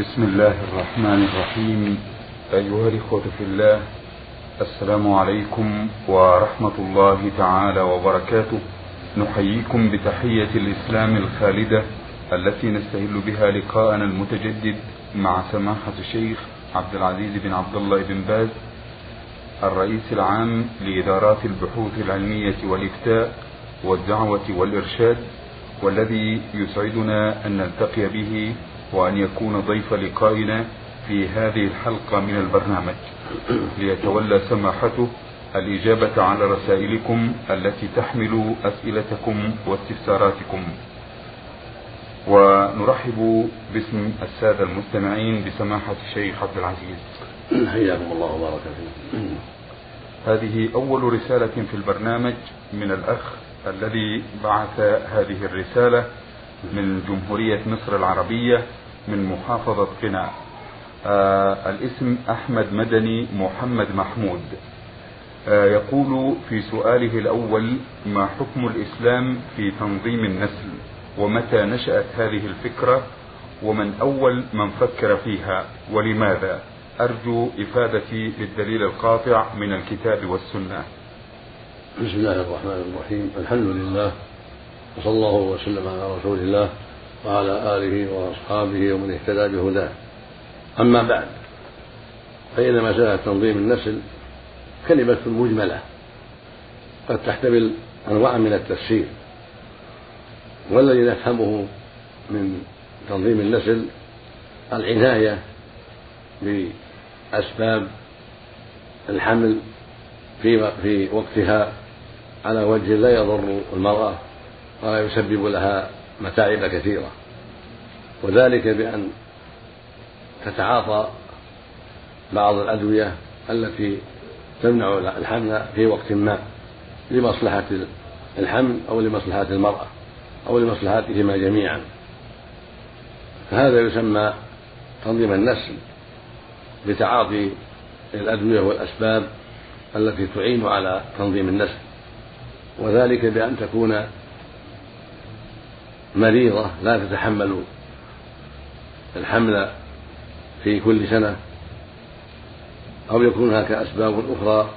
بسم الله الرحمن الرحيم. أيها الإخوة في الله السلام عليكم ورحمة الله تعالى وبركاته. نحييكم بتحية الإسلام الخالدة التي نستهل بها لقاءنا المتجدد مع سماحة الشيخ عبد العزيز بن عبد الله بن باز الرئيس العام لإدارات البحوث العلمية والإفتاء والدعوة والإرشاد والذي يسعدنا أن نلتقي به وأن يكون ضيف لقائنا في هذه الحلقة من البرنامج. ليتولى سماحته الإجابة على رسائلكم التي تحمل أسئلتكم واستفساراتكم. ونرحب باسم السادة المستمعين بسماحة الشيخ عبد العزيز. حياكم الله وبارك فيكم. هذه أول رسالة في البرنامج من الأخ الذي بعث هذه الرسالة من جمهورية مصر العربية. من محافظة قنا. آه الاسم أحمد مدني محمد محمود. آه يقول في سؤاله الأول ما حكم الإسلام في تنظيم النسل؟ ومتى نشأت هذه الفكرة؟ ومن أول من فكر فيها؟ ولماذا؟ أرجو إفادتي بالدليل القاطع من الكتاب والسنة. بسم الله الرحمن الرحيم. الحمد لله وصلى الله وسلم على رسول الله. وعلى آله وأصحابه ومن اهتدى بهداه. أما بعد فإن مسألة تنظيم النسل كلمة مجملة قد تحتمل أنواع من التفسير. والذي نفهمه من تنظيم النسل العناية بأسباب الحمل في في وقتها على وجه لا يضر المرأة ولا يسبب لها متاعب كثيرة. وذلك بأن تتعاطى بعض الأدوية التي تمنع الحمل في وقت ما لمصلحة الحمل أو لمصلحة المرأة أو لمصلحتهما جميعا. فهذا يسمى تنظيم النسل بتعاطي الأدوية والأسباب التي تعين على تنظيم النسل. وذلك بأن تكون مريضة لا تتحمل الحمل في كل سنة أو يكون هناك أسباب أخرى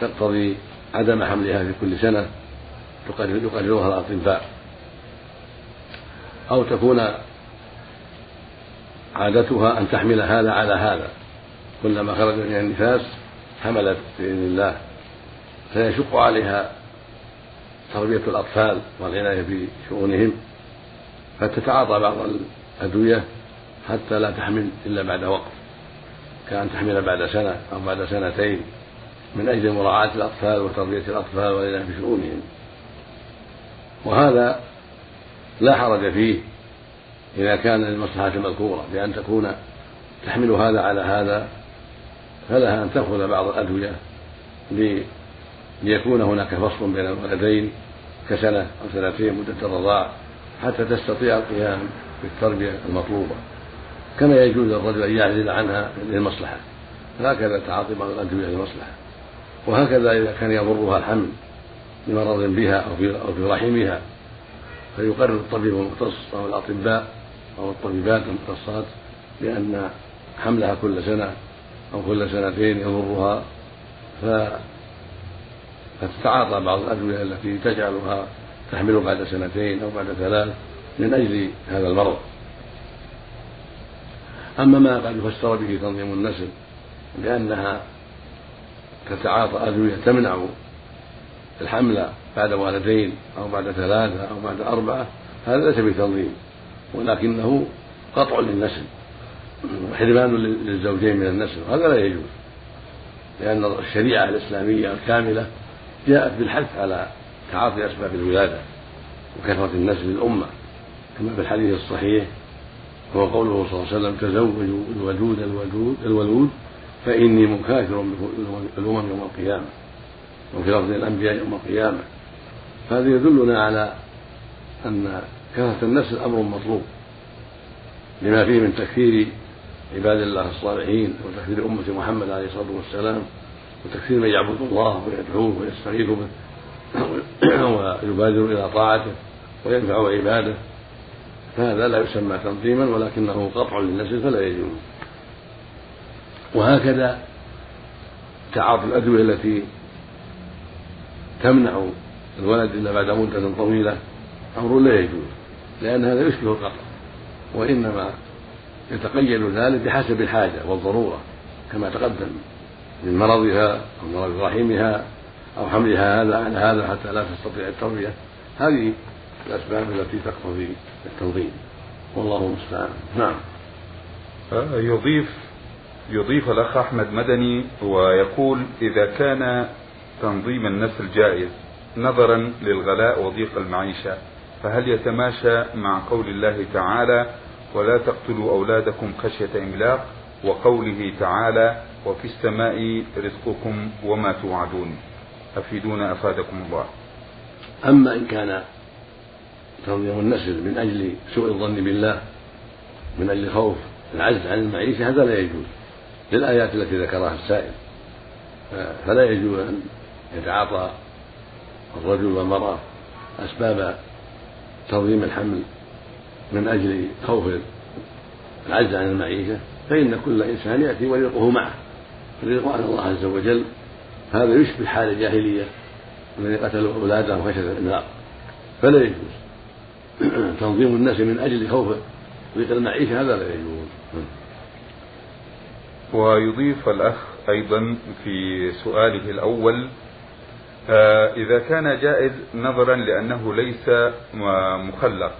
تقتضي عدم حملها في كل سنة يقررها الأطباء. أو تكون عادتها أن تحمل هذا على هذا. كلما خرج من النفاس حملت بإذن الله. فيشق عليها تربية الأطفال والعناية بشؤونهم. فتتعاطى بعض الأدوية حتى لا تحمل إلا بعد وقت كأن تحمل بعد سنة أو بعد سنتين من أجل مراعاة الأطفال وتربية الأطفال والعناية بشؤونهم. وهذا لا حرج فيه إذا كان للمصلحة المذكورة بأن تكون تحمل هذا على هذا فلها أن تأخذ بعض الأدوية ليكون هناك فصل بين الولدين كسنة أو سنتين مدة الرضاع. حتى تستطيع القيام بالتربية المطلوبة. كما يجوز للرجل أن يعزل عنها للمصلحة. هكذا تعاطي بعض الأدوية للمصلحة. وهكذا إذا كان يضرها الحمل لمرض بها أو في أو في رحمها. فيقرر الطبيب المختص أو الأطباء أو الطبيبات المختصات بأن حملها كل سنة أو كل سنتين يضرها. فتتعاطى بعض الأدوية التي تجعلها تحمل بعد سنتين أو بعد ثلاث من أجل هذا المرض. أما ما قد يفسر به تنظيم النسل بأنها تتعاطى أدوية تمنع الحمل بعد ولدين أو بعد ثلاثة أو بعد أربعة هذا ليس بتنظيم ولكنه قطع للنسل وحرمان للزوجين من النسل وهذا لا يجوز لأن الشريعة الإسلامية الكاملة جاءت بالحث على تعاطي أسباب الولادة. وكثرة النسل للأمة كما في الحديث الصحيح هو قوله صلى الله عليه وسلم تزوجوا الودود الودود الولود فإني مكاثر الأمم يوم القيامة وفي لفظ الأنبياء يوم القيامة. فهذا يدلنا على أن كثرة النسل أمر مطلوب لما فيه من تكثير عباد الله الصالحين وتكثير أمة محمد عليه الصلاة والسلام وتكثير من يعبد الله ويدعوه ويستغيث به ويبادر إلى طاعته. وينفع عباده. فهذا لا يسمى تنظيما ولكنه قطع للنسل فلا يجوز. وهكذا تعاطي الأدوية التي تمنع الولد إلا بعد مدة طويلة أمر لا يجوز لأن هذا يشبه القطع وإنما يتقيد ذلك بحسب الحاجة والضرورة كما تقدم من مرضها أو مرض رحمها أو حملها هذا على هذا حتى لا تستطيع التربية. هذه الأسباب التي تقتضي التنظيم والله المستعان. نعم. يضيف يضيف الأخ أحمد مدني ويقول إذا كان تنظيم النسل جائز نظرا للغلاء وضيق المعيشة فهل يتماشى مع قول الله تعالى ولا تقتلوا أولادكم خشية إملاق وقوله تعالى وفي السماء رزقكم وما توعدون أفيدونا أفادكم الله. أما إن كان تنظيم النسل من أجل سوء الظن بالله من أجل خوف العجز عن المعيشة هذا لا يجوز للآيات التي ذكرها السائل. فلا يجوز أن يتعاطى الرجل والمرأة أسباب تنظيم الحمل من أجل خوف العجز عن المعيشة. فإن كل إنسان يأتي ورزقه معه الرزق على الله عز وجل. هذا يشبه حال الجاهلية الذين قتلوا أولادهم خشية الإملاق فلا يجوز. تنظيم الناس من أجل خوف ضيق المعيشة هذا لا يجوز. ويضيف الأخ أيضا في سؤاله الأول آه، إذا كان جائز نظرا لأنه ليس مخلق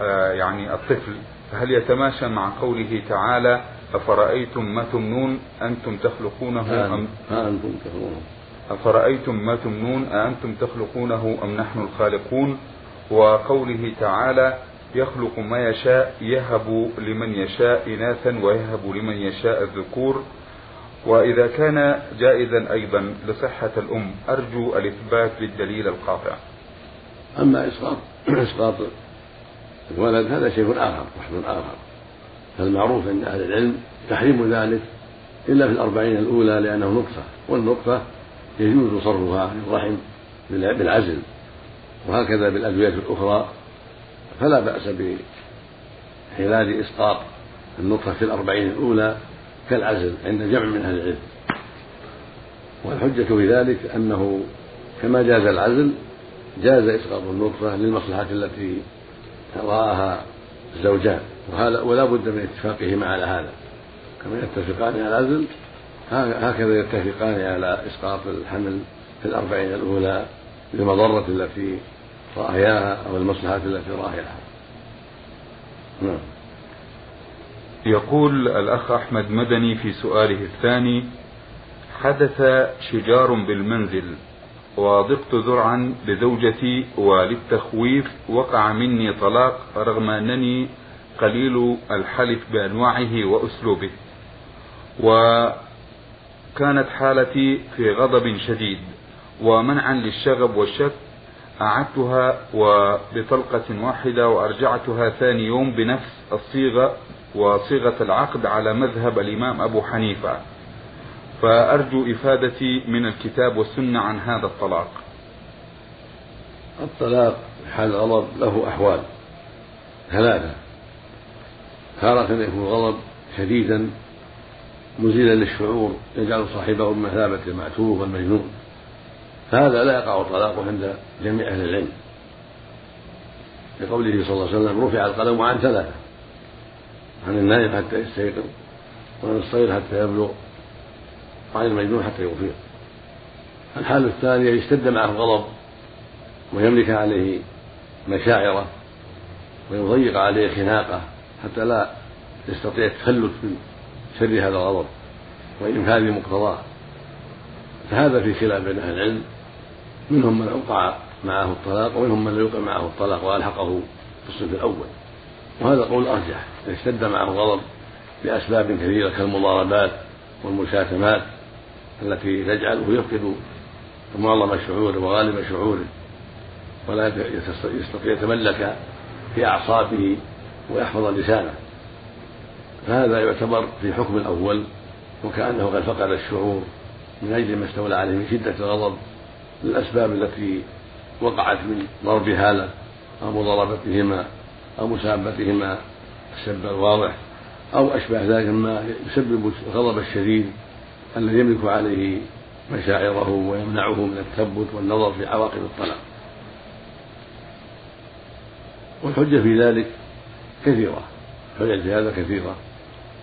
آه، يعني الطفل فهل يتماشى مع قوله تعالى أفرأيتم ما تمنون أنتم تخلقونه أم أنتم تخلقونه. أفرأيتم ما تمنون أأنتم تخلقونه أم نحن الخالقون؟ وقوله تعالى يخلق ما يشاء يهب لمن يشاء إناثا ويهب لمن يشاء الذكور. وإذا كان جائزا أيضا لصحة الأم أرجو الإثبات بالدليل القاطع. أما إسقاط إسقاط الولد هذا شيء آخر بحث آخر. فالمعروف عند أهل العلم تحريم ذلك إلا في الأربعين الأولى لأنه نطفة والنطفة يجوز صرفها عن الرحم بالعزل. وهكذا بالأدوية الأخرى فلا بأس بحلال إسقاط النطفة في الأربعين الأولى كالعزل عند جمع من أهل العلم. والحجة في ذلك أنه كما جاز العزل جاز إسقاط النطفة للمصلحة التي رآها الزوجان ولا بد من اتفاقهما على هذا. كما يتفقان على العزل هكذا يتفقان على إسقاط الحمل في الأربعين الأولى للمضرة التي رأياها أو المصلحة التي رأياها نعم. يقول الأخ أحمد مدني في سؤاله الثاني حدث شجار بالمنزل وضقت ذرعا لزوجتي وللتخويف وقع مني طلاق رغم أنني قليل الحلف بأنواعه وأسلوبه. وكانت حالتي في غضب شديد ومنعا للشغب والشك أعدتها وبطلقة واحدة وأرجعتها ثاني يوم بنفس الصيغة وصيغة العقد على مذهب الإمام أبو حنيفة. فأرجو إفادتي من الكتاب والسنة عن هذا الطلاق. الطلاق حال الغضب له أحوال ثلاثة تارة يكون الغضب شديدا مزيلا للشعور يجعل صاحبه بمثابة المعتوه والمجنون. فهذا لا يقع الطلاق عند جميع أهل العلم. لقوله صلى الله عليه وسلم رفع القلم عن ثلاثة عن النائم حتى يستيقظ وعن الصغير حتى يبلغ وعن المجنون حتى يفيق الحالة الثانية يشتد معه الغضب ويملك عليه مشاعره ويضيق عليه خناقه حتى لا يستطيع التخلص من شر هذا الغضب وإنفاذ مقتضاه. فهذا في خلاف بين أهل العلم. منهم من أوقع معه الطلاق ومنهم من لا يوقع معه الطلاق وألحقه في الصف الأول. وهذا قول أرجح إذا اشتد معه الغضب بأسباب كثيرة كالمضاربات والمشاتمات التي تجعله يفقد معظم شعوره وغالب شعوره ولا يستطيع يتملك في أعصابه ويحفظ لسانه. فهذا يعتبر في حكم الأول وكأنه قد فقد الشعور من أجل ما استولى عليه من شدة الغضب للأسباب التي وقعت من ضرب هذا أو مضاربتهما أو مسابتهما السب الواضح أو أشبه ذلك مما يسبب الغضب الشديد الذي يملك عليه مشاعره ويمنعه من التثبت والنظر في عواقب الطلاق. والحجة في ذلك كثيرة الحجة في هذا كثيرة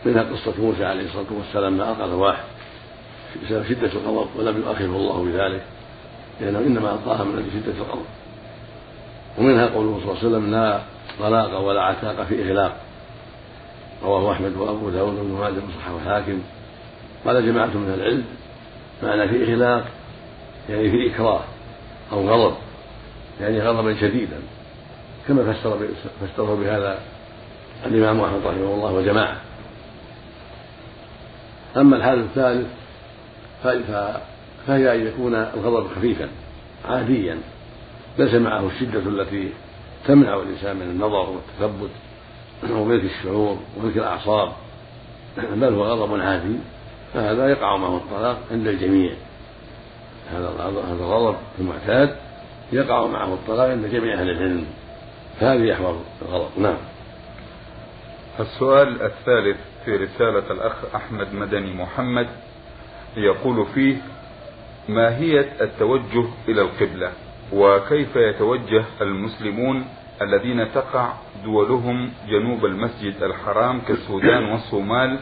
منها قصة موسى عليه الصلاة والسلام ما ألقى الرواح بسبب شدة الغضب ولم يؤاخذه الله بذلك. لأنه إنما ألقاها من أجل شدة الغضب ومنها قوله صلى الله عليه وسلم لا طلاق ولا عتاق في إغلاق رواه أحمد وأبو داود وابن ماجه وصححه الحاكم. قال جماعة من العلم معنى في إغلاق يعني في إكراه أو غضب يعني غضبا شديدا كما فسر فسره بهذا الإمام أحمد رحمه الله وجماعة أما الحال الثالث فهي أن يكون الغضب خفيفا عاديا. ليس معه الشدة التي تمنع الإنسان من النظر والتثبت وملك الشعور وملك الأعصاب. بل هو غضب عادي فهذا يقع معه الطلاق عند الجميع. هذا هذا الغضب المعتاد يقع معه الطلاق عند جميع أهل العلم. فهذه أحوال الغضب. نعم. السؤال الثالث في رسالة الأخ أحمد مدني محمد يقول فيه ماهية التوجه إلى القبلة وكيف يتوجه المسلمون الذين تقع دولهم جنوب المسجد الحرام كالسودان والصومال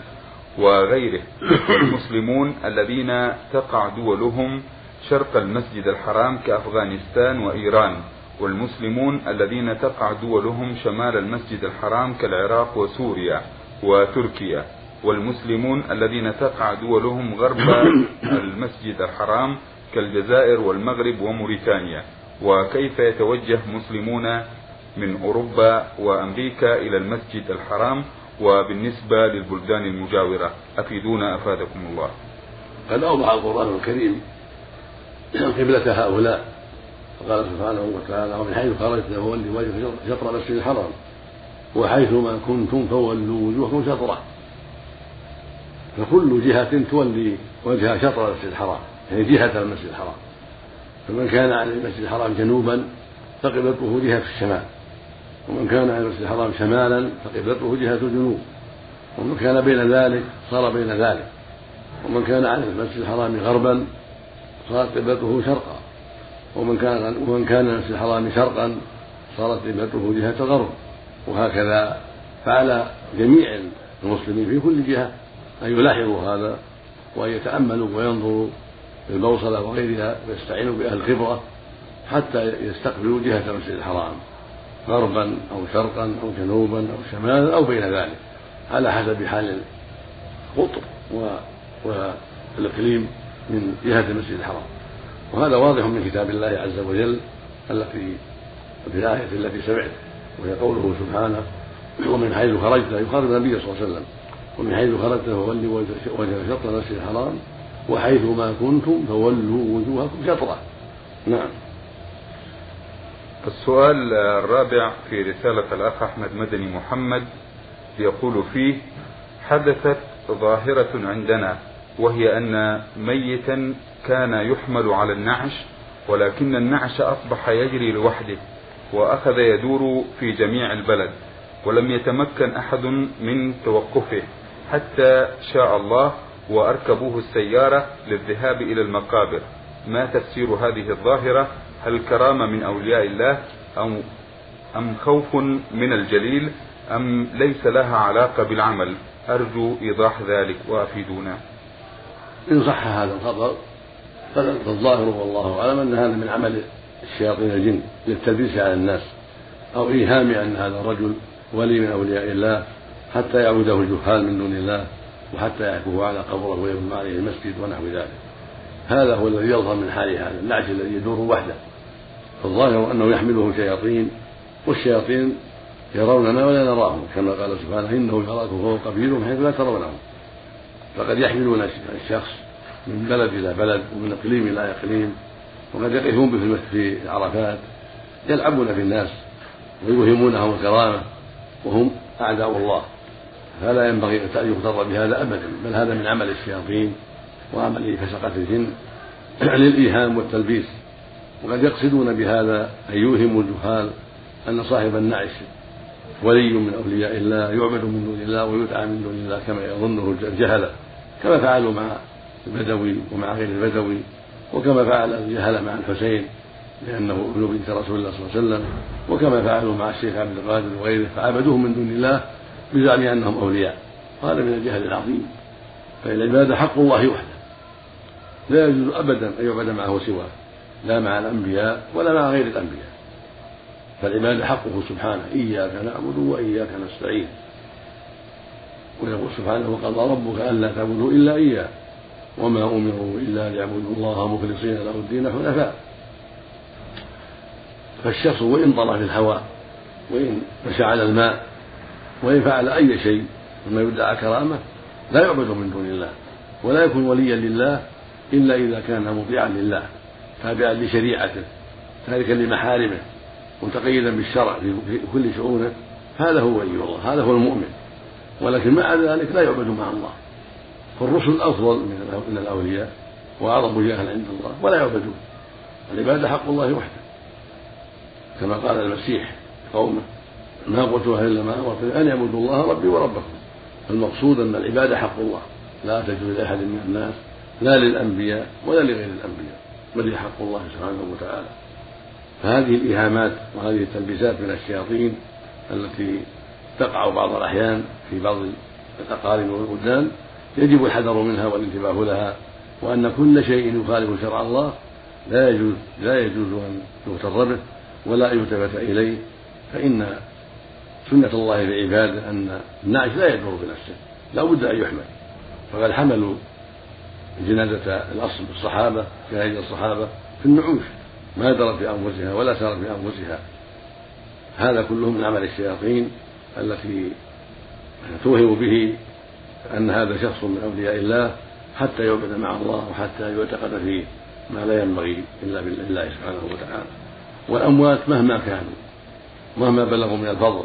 وغيره؟ والمسلمون الذين تقع دولهم شرق المسجد الحرام كأفغانستان وإيران والمسلمون الذين تقع دولهم شمال المسجد الحرام كالعراق وسوريا وتركيا. والمسلمون الذين تقع دولهم غرب المسجد الحرام كالجزائر والمغرب وموريتانيا. وكيف يتوجه مسلمون من أوروبا وأمريكا إلى المسجد الحرام وبالنسبة للبلدان المجاورة؟ أفيدونا أفادكم الله. قد أوضح القرآن الكريم قبلة هؤلاء. فقال سبحانه وتعالى ومن حيث خرجت فولي وجهك شطر المسجد الحرام وحيثما كنتم فولوا وجوهكم شطرة. فكل جهة تولي وجهها شطر المسجد الحرام يعني جهة المسجد الحرام. فمن كان على المسجد الحرام جنوبا فقبلته جهة الشمال. ومن كان على المسجد الحرام شمالا فقبلته جهة الجنوب. ومن كان بين ذلك صار بين ذلك. ومن كان على المسجد الحرام غربا صارت قبلته شرقا. ومن كان ومن كان المسجد الحرام شرقا صارت قبلته جهة الغرب. وهكذا فعلى جميع المسلمين في كل جهة. أن يلاحظوا هذا وأن يتأملوا وينظروا في البوصلة وغيرها ويستعينوا بأهل الخبرة حتى يستقبلوا جهة المسجد الحرام غربا أو شرقا أو جنوبا أو شمالا أو بين ذلك على حسب حال القطر والإقليم من جهة المسجد الحرام. وهذا واضح من كتاب الله عز وجل التي في الآية التي سمعت وهي قوله سبحانه ومن حيث خرجت يخاطب النبي صلى الله عليه وسلم. ومن حيث خرجت فولي وجهك شطر المسجد الحرام وحيث ما كنتم فولوا وجوهكم شطرة. نعم. السؤال الرابع في رسالة الأخ أحمد مدني محمد يقول فيه حدثت ظاهرة عندنا وهي أن ميتا كان يحمل على النعش ولكن النعش أصبح يجري لوحده وأخذ يدور في جميع البلد ولم يتمكن أحد من توقفه. حتى شاء الله وأركبوه السيارة للذهاب إلى المقابر. ما تفسير هذه الظاهرة؟ هل كرامة من أولياء الله أو أم خوف من الجليل أم ليس لها علاقة بالعمل؟ أرجو إيضاح ذلك وأفيدونا. إن صح هذا الخبر فالظاهر والله أعلم أن هذا من عمل الشياطين الجن للتلبيس على الناس أو إيهام أن هذا الرجل ولي من أولياء الله. حتى يعبده الجهال من دون الله وحتى يحكوه على قبره ويبنى عليه المسجد ونحو ذلك. هذا هو الذي يظهر من حال هذا النعش الذي يدور وحده. فالظاهر أنه يحمله شياطين والشياطين يروننا ولا نراهم كما قال سبحانه إنه يراكم هو قبيل من حيث لا ترونهم. فقد يحملون الشخص من بلد إلى بلد ومن إقليم إلى إقليم وقد يقفون به في عرفات يلعبون في الناس ويوهمونهم الكرامة وهم أعداء الله. فلا ينبغي أن يغتر بهذا ابدا بل هذا من عمل الشياطين وعمل فسقة الجن للإيهام والتلبيس. وقد يقصدون بهذا أن يوهموا الجهال أن صاحب النعش ولي من أولياء الله يعبد من دون الله ويدعى من دون الله كما يظنه الجهلة كما فعلوا مع البدوي ومع غير البدوي وكما فعل الجهلة مع الحسين لأنه ابن بنت رسول الله صلى الله عليه وسلم وكما فعلوا مع الشيخ عبد القادر وغيره فعبدوهم من دون الله بزعم أنهم أولياء هذا من الجهل العظيم. فالعبادة حق الله وحده لا يجوز أبدا أن يعبد معه سواه لا مع الأنبياء ولا مع غير الأنبياء. فالعبادة حقه سبحانه إياك نعبد وإياك نستعين. ويقول سبحانه وقضى ربك ألا تعبدوا إلا إياه وما أمروا إلا ليعبدوا الله مخلصين له الدين حنفاء. فالشخص وإن طرى في الهواء وإن مشى على الماء وإن فعل أي شيء مما يدعى كرامة لا يعبد من دون الله ولا يكون وليا لله إلا إذا كان مطيعا لله تابعا لشريعته تاركا لمحارمه متقيدا بالشرع في كل شؤونه هذا هو ولي الله هذا هو المؤمن. ولكن مع ذلك لا يعبد مع الله. فالرسل أفضل من الأولياء وأعظم جاها عند الله ولا يعبدون. العبادة حق الله وحده. كما قال المسيح قومه ما قلت إلا ما أمرت أن يعبدوا الله ربي وربكم. المقصود أن العبادة حق الله. لا تجوز لأحد من الناس لا للأنبياء ولا لغير الأنبياء بل هي حق الله سبحانه وتعالى. فهذه الإيهامات وهذه التلبيسات من الشياطين التي تقع بعض الأحيان في بعض الأقارب والبلدان يجب الحذر منها والانتباه لها وأن كل شيء يخالف شرع الله لا يجوز لا يجوز أن يغتر به ولا يلتفت إليه. فإن سنة الله في عباده أن النعش لا يدور بنفسه لا بد أن يحمل. فقد حملوا جنازة الأصل الصحابة جنازة الصحابة في النعوش. ما درت في أنفسها ولا سارت في أنفسها. هذا كله من عمل الشياطين التي توهم به أن هذا شخص من أولياء الله حتى يعبد مع الله وحتى يعتقد فيه ما لا ينبغي إلا بالله سبحانه وتعالى. والأموات مهما كانوا مهما بلغوا من الفضل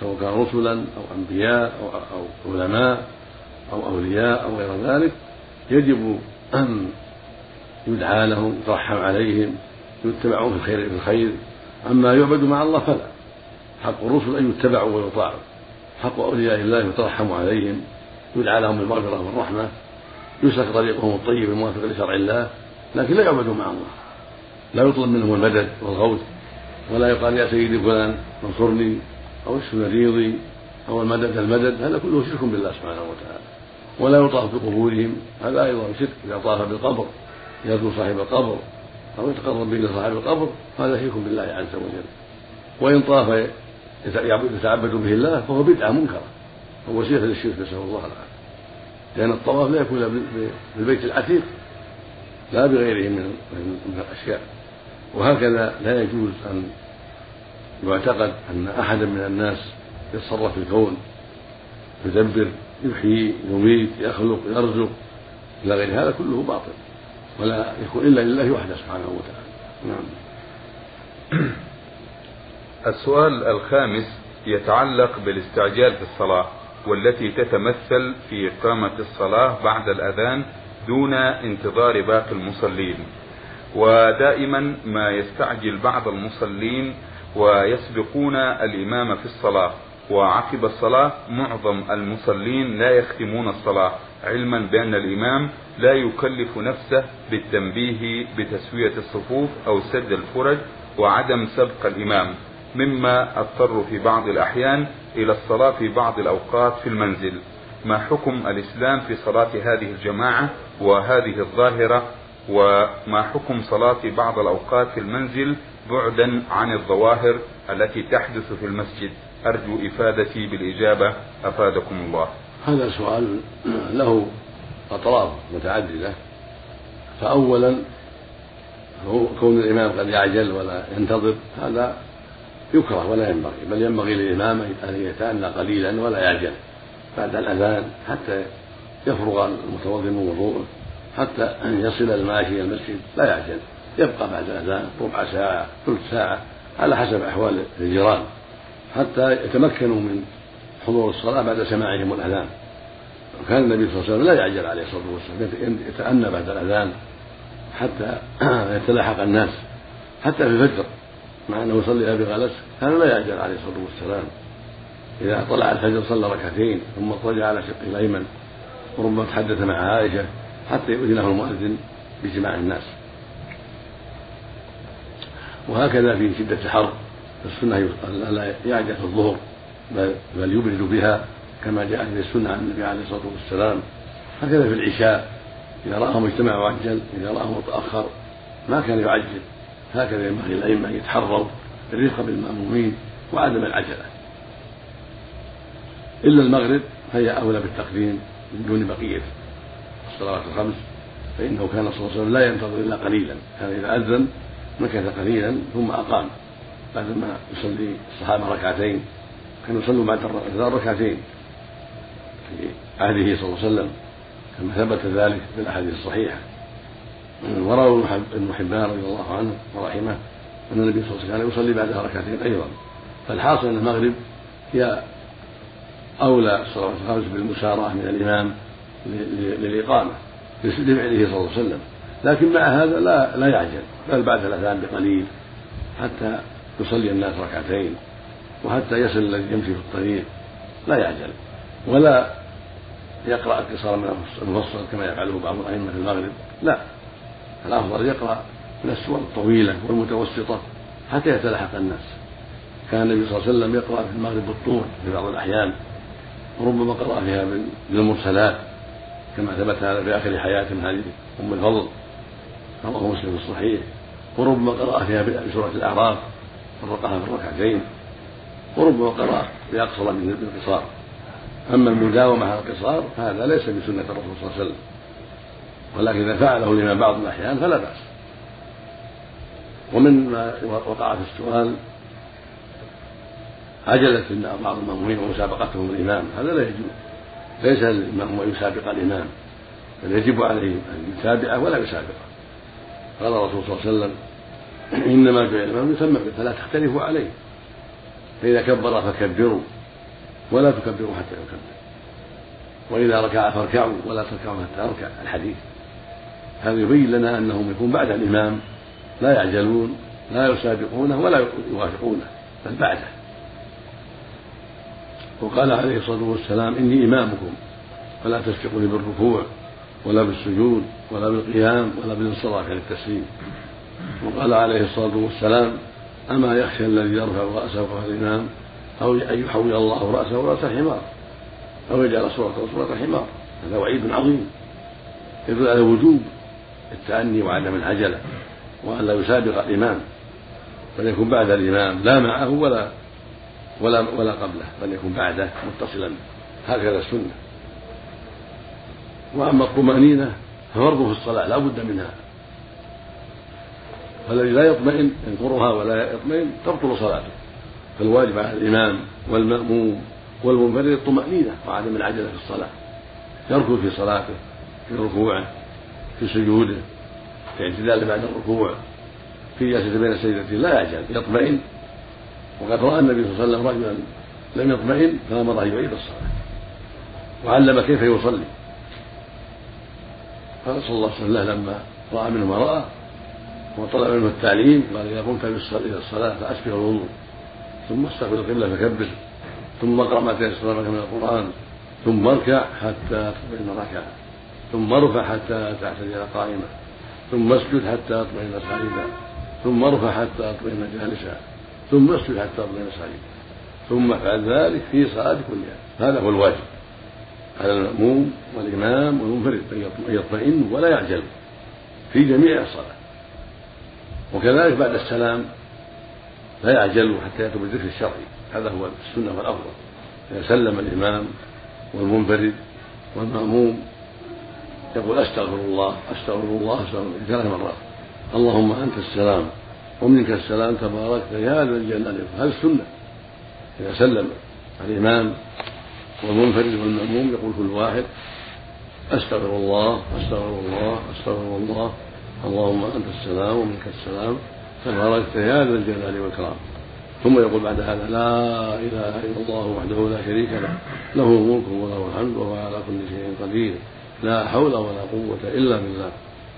سواء كانوا رسلا أو أنبياء أو, أو علماء أو أولياء أو غير ذلك يجب أن يدعى لهم يترحم عليهم يتبعون في الخير في الخير. أما يعبد مع الله فلا. حق الرسل أن يتبعوا ويطاعوا. حق أولياء الله يترحم عليهم. يدعى لهم بالمغفرة والرحمة. يسلك طريقهم الطيب الموافق لشرع الله. لكن لا يعبدوا مع الله. لا يطلب منهم المدد والغوث. ولا يقال يا سيدي فلان انصرني. أو اشف مريضي أو المدد المدد هذا كله شرك بالله سبحانه وتعالى. ولا يطاف بقبورهم هذا أيضا شرك إذا طاف بالقبر يذكر صاحب القبر أو يتقرب به صاحب القبر هذا شرك بالله عز وجل. وإن طاف يتعبد به الله فهو بدعة منكرة. هو وسيلة للشرك نسأل الله العافية. لأن الطواف لا يكون بالبيت العتيق لا بغيره من من الأشياء. وهكذا لا يجوز أن يعتقد أن أحدا من الناس يتصرف في الكون يدبر يحيي يميت يخلق يرزق إلى غير هذا كله باطل ولا يكون إلا لله وحده سبحانه وتعالى. نعم. السؤال الخامس يتعلق بالاستعجال في الصلاة والتي تتمثل في إقامة الصلاة بعد الأذان دون انتظار باقي المصلين. ودائما ما يستعجل بعض المصلين ويسبقون الإمام في الصلاة وعقب الصلاة معظم المصلين لا يختمون الصلاة علما بأن الإمام لا يكلف نفسه بالتنبيه بتسوية الصفوف أو سد الفرج وعدم سبق الإمام مما اضطر في بعض الأحيان إلى الصلاة في بعض الأوقات في المنزل. ما حكم الإسلام في صلاة هذه الجماعة وهذه الظاهرة؟ وما حكم صلاة بعض الأوقات في المنزل بعدا عن الظواهر التي تحدث في المسجد. أرجو إفادتي بالإجابة. أفادكم الله. هذا سؤال له أطراف متعددة. فأولا كون الإمام قد يعجل ولا ينتظر هذا يكره ولا ينبغي. بل ينبغي للإمام أن يتأنى قليلا ولا يعجل. بعد الأذان حتى يفرغ المتوضئ من وضوءه حتى يصل الماشي إلى المسجد لا يعجل. يبقى بعد الأذان ربع ساعة ثلث ساعة على حسب أحوال الجيران حتى يتمكنوا من حضور الصلاة بعد سماعهم الأذان. وكان النبي صلى الله عليه وسلم لا يعجل عليه الصلاة والسلام يتأنى بعد الأذان حتى يتلاحق الناس حتى في الفجر مع أنه يصلي بغلس كان لا يعجل عليه الصلاة والسلام. إذا طلع الفجر صلى ركعتين ثم اضطجع على شقه الأيمن وربما تحدث مع عائشة حتى يؤذنه المؤذن باجتماع الناس. وهكذا في شدة الحر السنة لا يعجل الظهر بل يبرد بها كما جاء في السنة عن النبي عليه الصلاة والسلام. هكذا في العشاء إذا رآه مجتمع وعجل إذا رآه متأخر ما كان يعجل. هكذا ينبغي الأئمة أن يتحروا الرفق بالمأمومين وعدم العجلة. إلا المغرب فهي أولى بالتقديم من دون بقية. الصلوات الخمس فإنه كان صلى الله عليه وسلم لا ينتظر إلا قليلا. كان إذا أذن مكث قليلا ثم أقام. بعدما يصلي الصحابة ركعتين كانوا يصلوا بعد الأذان ركعتين في عهده صلى الله عليه وسلم كما ثبت ذلك في الأحاديث الصحيحة. وروى ابن حبان رضي الله عنه ورحمه أن النبي صلى الله عليه وسلم كان يصلي بعدها ركعتين أيضا. فالحاصل أن المغرب هي أولى الصلوات الخمس بالمساراة من الإمام للإقامة لفعله صلى الله عليه وسلم. لكن مع هذا لا لا يعجل. بل بعد الأذان بقليل حتى يصلي الناس ركعتين وحتى يصل الذي يمشي في الطريق. لا يعجل. ولا يقرأ القصار من المفصل كما يفعله بعض في المغرب. لا. الأفضل يقرأ من السور الطويلة والمتوسطة حتى يتلاحق الناس. كان النبي صلى الله عليه وسلم يقرأ في المغرب بالطور في بعض الأحيان. وربما قرأ فيها بالمرسلات كما ثبت هذا في آخر حياة من هذه أم الفضل. رواه مسلم في الصحيح. وربما قرأ فيها بسورة الأعراف فرقها في الركعتين. وربما قرأ بأقصر من القصار أما المداومة على القصار فهذا ليس بسنة الرسول صلى الله عليه وسلم. ولكن إذا فعله الإمام بعض الأحيان فلا بأس. ومن ما وقع في السؤال عجلة بعض المأمومين ومسابقتهم الإمام. هذا لا يجوز. ليس للمأموم أن يسابق الإمام بل يجب عليه أن يتابعه ولا يسابقه. قال الرسول صلى الله عليه وسلم إنما جعل الإمام يتم فلا تختلفوا عليه. فإذا كبر فكبروا ولا تكبروا حتى يكبر. وإذا ركع فاركعوا ولا تركعوا حتى يركع. الحديث هذا يبين لنا أنهم يكون بعد الإمام لا يعجلون لا يسابقونه ولا يوافقونه بل بعده. وقال عليه الصلاة والسلام إني إمامكم فلا تسبقوني بالركوع. ولا بالسجود ولا بالقيام ولا بالانصراف عن التسليم. وقال عليه الصلاة والسلام أما يخشى الذي يرفع رأسه وهو الإمام أو أن يحول الله رأسه رأس حمار أو يجعل صورته صورة حمار هذا وعيد عظيم. يدل على وجوب التأني وعدم العجلة وأن لا يسابق الإمام بل يكون بعد الإمام لا معه ولا ولا ولا قبله بل يكون بعده متصلا. هكذا السنة. وأما الطمأنينة ففرض في الصلاة لا بد منها. فالذي لا يطمئن ينكرها ولا يطمئن تبطل صلاته. فالواجب على الإمام والمأموم والمنفرد الطمأنينة وعدم العجلة في الصلاة. يركض في صلاته في ركوعه في سجوده في اعتدال بعد الركوع في جلسة بين السجدتين لا يعجل يطمئن. وقد رأى النبي صلى الله عليه وسلم رجلا لم يطمئن فأمره أن يعيد الصلاة. وعلم كيف يصلي. قال صلى الله عليه وسلم لما رأى منه ما وطلب منه التعليم قال إذا قمت إلى الصلاة فأسبغ الوضوء ثم استقبل القبلة فكبر ثم اقرأ ما تيسر لك من القرآن ثم اركع حتى تطمئن ركعة ثم ارفع حتى تعتدل قائمة ثم اسجد حتى تطمئن ساجدا ثم ارفع حتى تطمئن جالسا ثم اسجد حتى تطمئن ساجدا ثم افعل ذلك في صلاة كلها. هذا هو الواجب. على المأموم والإمام والمنفرد أن يطمئن ولا يعجل في جميع الصلاة. وكذلك بعد السلام لا يعجل حتى يأتوا بالذكر الشرعي. هذا هو السنة والأفضل. إذا سلم الإمام والمنفرد والمأموم يقول أستغفر الله أستغفر الله أستغفر الله. ثلاث مرات. اللهم أنت السلام ومنك السلام تباركت يا ذا الجلال هذه السنة. إذا سلم الإمام والمنفرد والمأموم يقول كل واحد أستغفر الله أستغفر الله أستغفر الله اللهم أنت السلام ومنك السلام تباركت يا ذا الجلال والإكرام. ثم يقول بعد هذا لا إله إلا الله وحده لا شريك له له الملك وله الحمد وهو على كل شيء قدير. لا حول ولا قوة إلا بالله.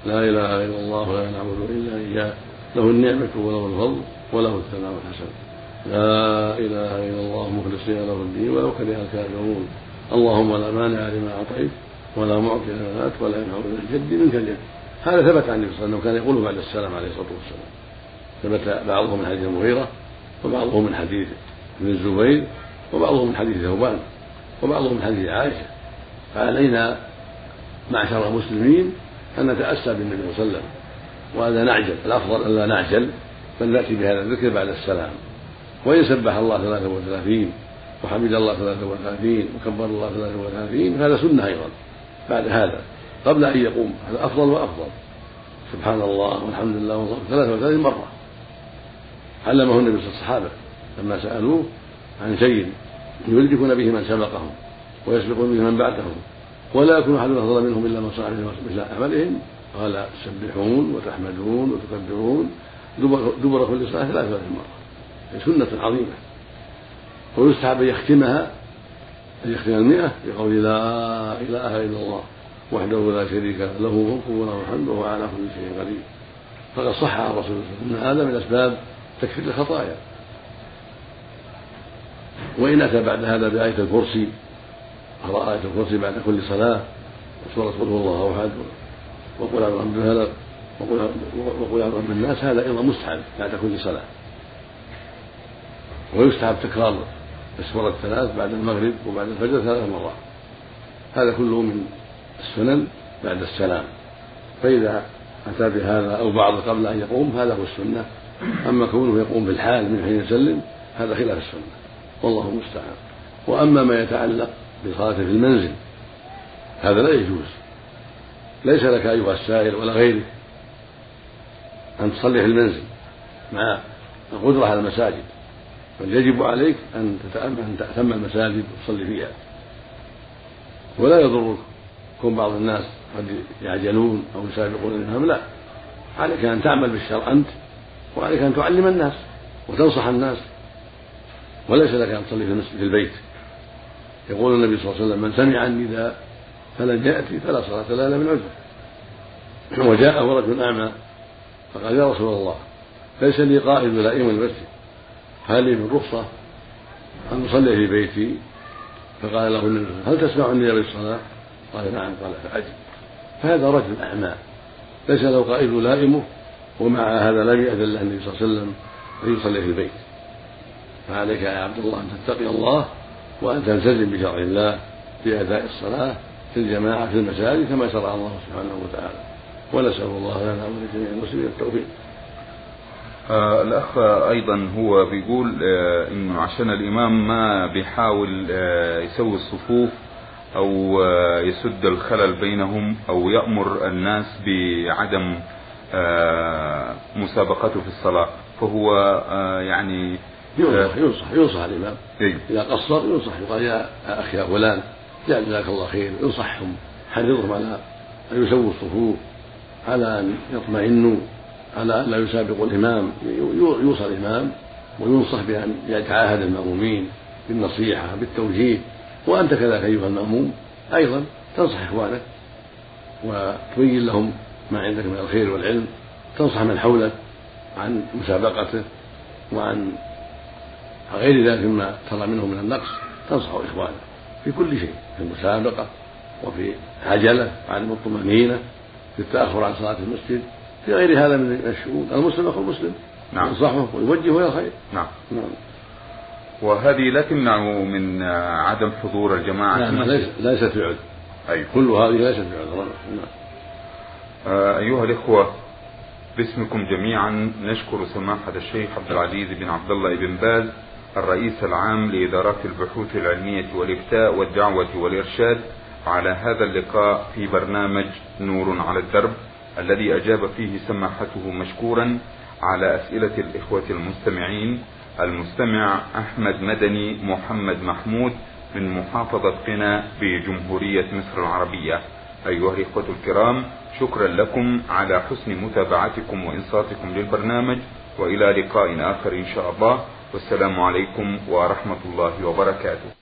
لا إله إلا الله لا نعبد إلا إياه. له النعمة وله الفضل وله الثناء الحسن. لا إله إلا الله مخلصين له الدين ولو كره الكافرون. اللهم لا مانع لما أعطيت ولا معطي لما اتت ولا ينفع ذا الجد منك الجد. هذا ثبت عن النبي صلى الله عليه وسلم كان يقوله بعد السلام عليه الصلاة والسلام. ثبت بعضه من حديث المغيره وبعضه من حديث ابن الزبير وبعضه من حديث ثوبان وبعضه من حديث عائشة. فعلينا معشر المسلمين أن نتأسى بالنبي صلى الله عليه وسلم. وهذا نعجل الأفضل الا نعجل بل نأتي بهذا الذكر بعد السلام. وإن سبح الله ثلاثة وثلاثين وحمد الله ثلاثة وثلاثين وكبر الله ثلاثة وثلاثين هذا سنة أيضا بعد هذا قبل أن يقوم هذا أفضل وأفضل. سبحان الله والحمد لله والله ثلاثة وثلاثين مرة. علمه النبي صلى الصحابة لما سألوه عن شيء يدركون به من سبقهم ويسبقون به من بعدهم ولا يكون أحد أفضل منهم إلا من صنع مثل عملهم قال تسبحون وتحمدون وتكبرون دبر كل صلاة ثلاثة مرة. سنة عظيمة ويستحب أن يختمها أن يختم المئة بقول لا إله إلا الله وحده لا شريك له له ملك وله الحمد وهو على كل شيء قدير فقد صح عن الرسول صلى الله عليه وسلم ان هذا من اسباب تكفير الخطايا وان اتى بعد هذا بايه الكرسي قرا إيه الكرسي بعد كل صلاه وسوره قل هو الله احد وقل اعوذ برب الفلق وقل اعوذ برب الناس هذا أيضا مستحب بعد كل صلاه ويستحب تكرار السورة الثلاث بعد المغرب وبعد الفجر ثلاث مرات. هذا كله من السنن بعد السلام. فإذا أتى بهذا أو بعض قبل أن يقوم هذا هو السنة. أما كونه يقوم بالحال من حين يسلم هذا خلاف السنة. والله المستعان. وأما ما يتعلق بالصلاة في المنزل هذا لا يجوز. ليس لك أيها السائل ولا غيرك أن تصلي في المنزل مع القدرة على المساجد. بل يجب عليك أن أن تأتم المساجد وتصلي فيها. ولا يضرك كون بعض الناس قد يعجلون أو يسابقون الإمام لا. عليك أن تعمل بالشرع أنت وعليك أن تعلم الناس وتنصح الناس. وليس لك أن تصلي في البيت. يقول النبي صلى الله عليه وسلم من سمع النداء فلن يأتي فلا صلاة إلا من عذر. وجاءه رجل أعمى فقال يا رسول الله ليس لي قائد ولا إمام المسجد. هل لي من رخصة أن أصلي في بيتي؟ فقال له النبي هل تسمعني بالصلاة قال نعم. قال فأجب فهذا رجل أعمى ليس له قائد لائمه ومع هذا لم يأذن له النبي صلى الله عليه وسلم أن يصلي في البيت. فعليك يا عبد الله أن تتقي الله وأن تلتزم بشرع الله في أداء الصلاة في الجماعة في المساجد كما شرع الله سبحانه وتعالى. ونسأل الله لنا ولجميع المسلمين التوفيق. آه الأخ أيضا هو بيقول آه إنه عشان الإمام ما بيحاول آه يسوي الصفوف أو آه يسد الخلل بينهم أو يأمر الناس بعدم مسابقته في الصلاة فهو يعني ينصح ينصح ينصح الإمام أيوه. إذا قصر ينصح يقال يا أخي يا فلان جزاك الله خير ينصحهم حرضهم على أن يسووا الصفوف على أن يطمئنوا على أن لا يسابق الإمام يوصى الإمام وينصح بأن يتعاهد المأمومين بالنصيحة بالتوجيه وأنت كذلك أيها المأموم أيضا تنصح إخوانك وتبين لهم ما عندك من الخير والعلم تنصح من حولك عن مسابقته وعن غير ذلك مما ترى منه من النقص تنصح إخوانك في كل شيء في المسابقة وفي عجلة وعدم الطمأنينة في التأخر عن صلاة المسجد في غير هذا من الشؤون. المسلم اخو المسلم نعم. ينصحه ويوجهه إلى الخير نعم. نعم. وهذه لا تمنع من عدم حضور الجماعة نعم ليس ليست بعذر أيوه كل هذه ليست بعذر نعم. آه أيها الإخوة باسمكم جميعا نشكر سماحة الشيخ عبد العزيز بن عبد الله بن باز الرئيس العام لإدارات البحوث العلمية والإفتاء والدعوة والإرشاد على هذا اللقاء في برنامج نور على الدرب. الذي أجاب فيه سماحته مشكورا على أسئلة الإخوة المستمعين المستمع أحمد مدني محمد محمود من محافظة قنا بجمهورية مصر العربية. أيها الإخوة الكرام شكرا لكم على حسن متابعتكم وإنصاتكم للبرنامج وإلى لقاء آخر إن شاء الله. والسلام عليكم ورحمة الله وبركاته.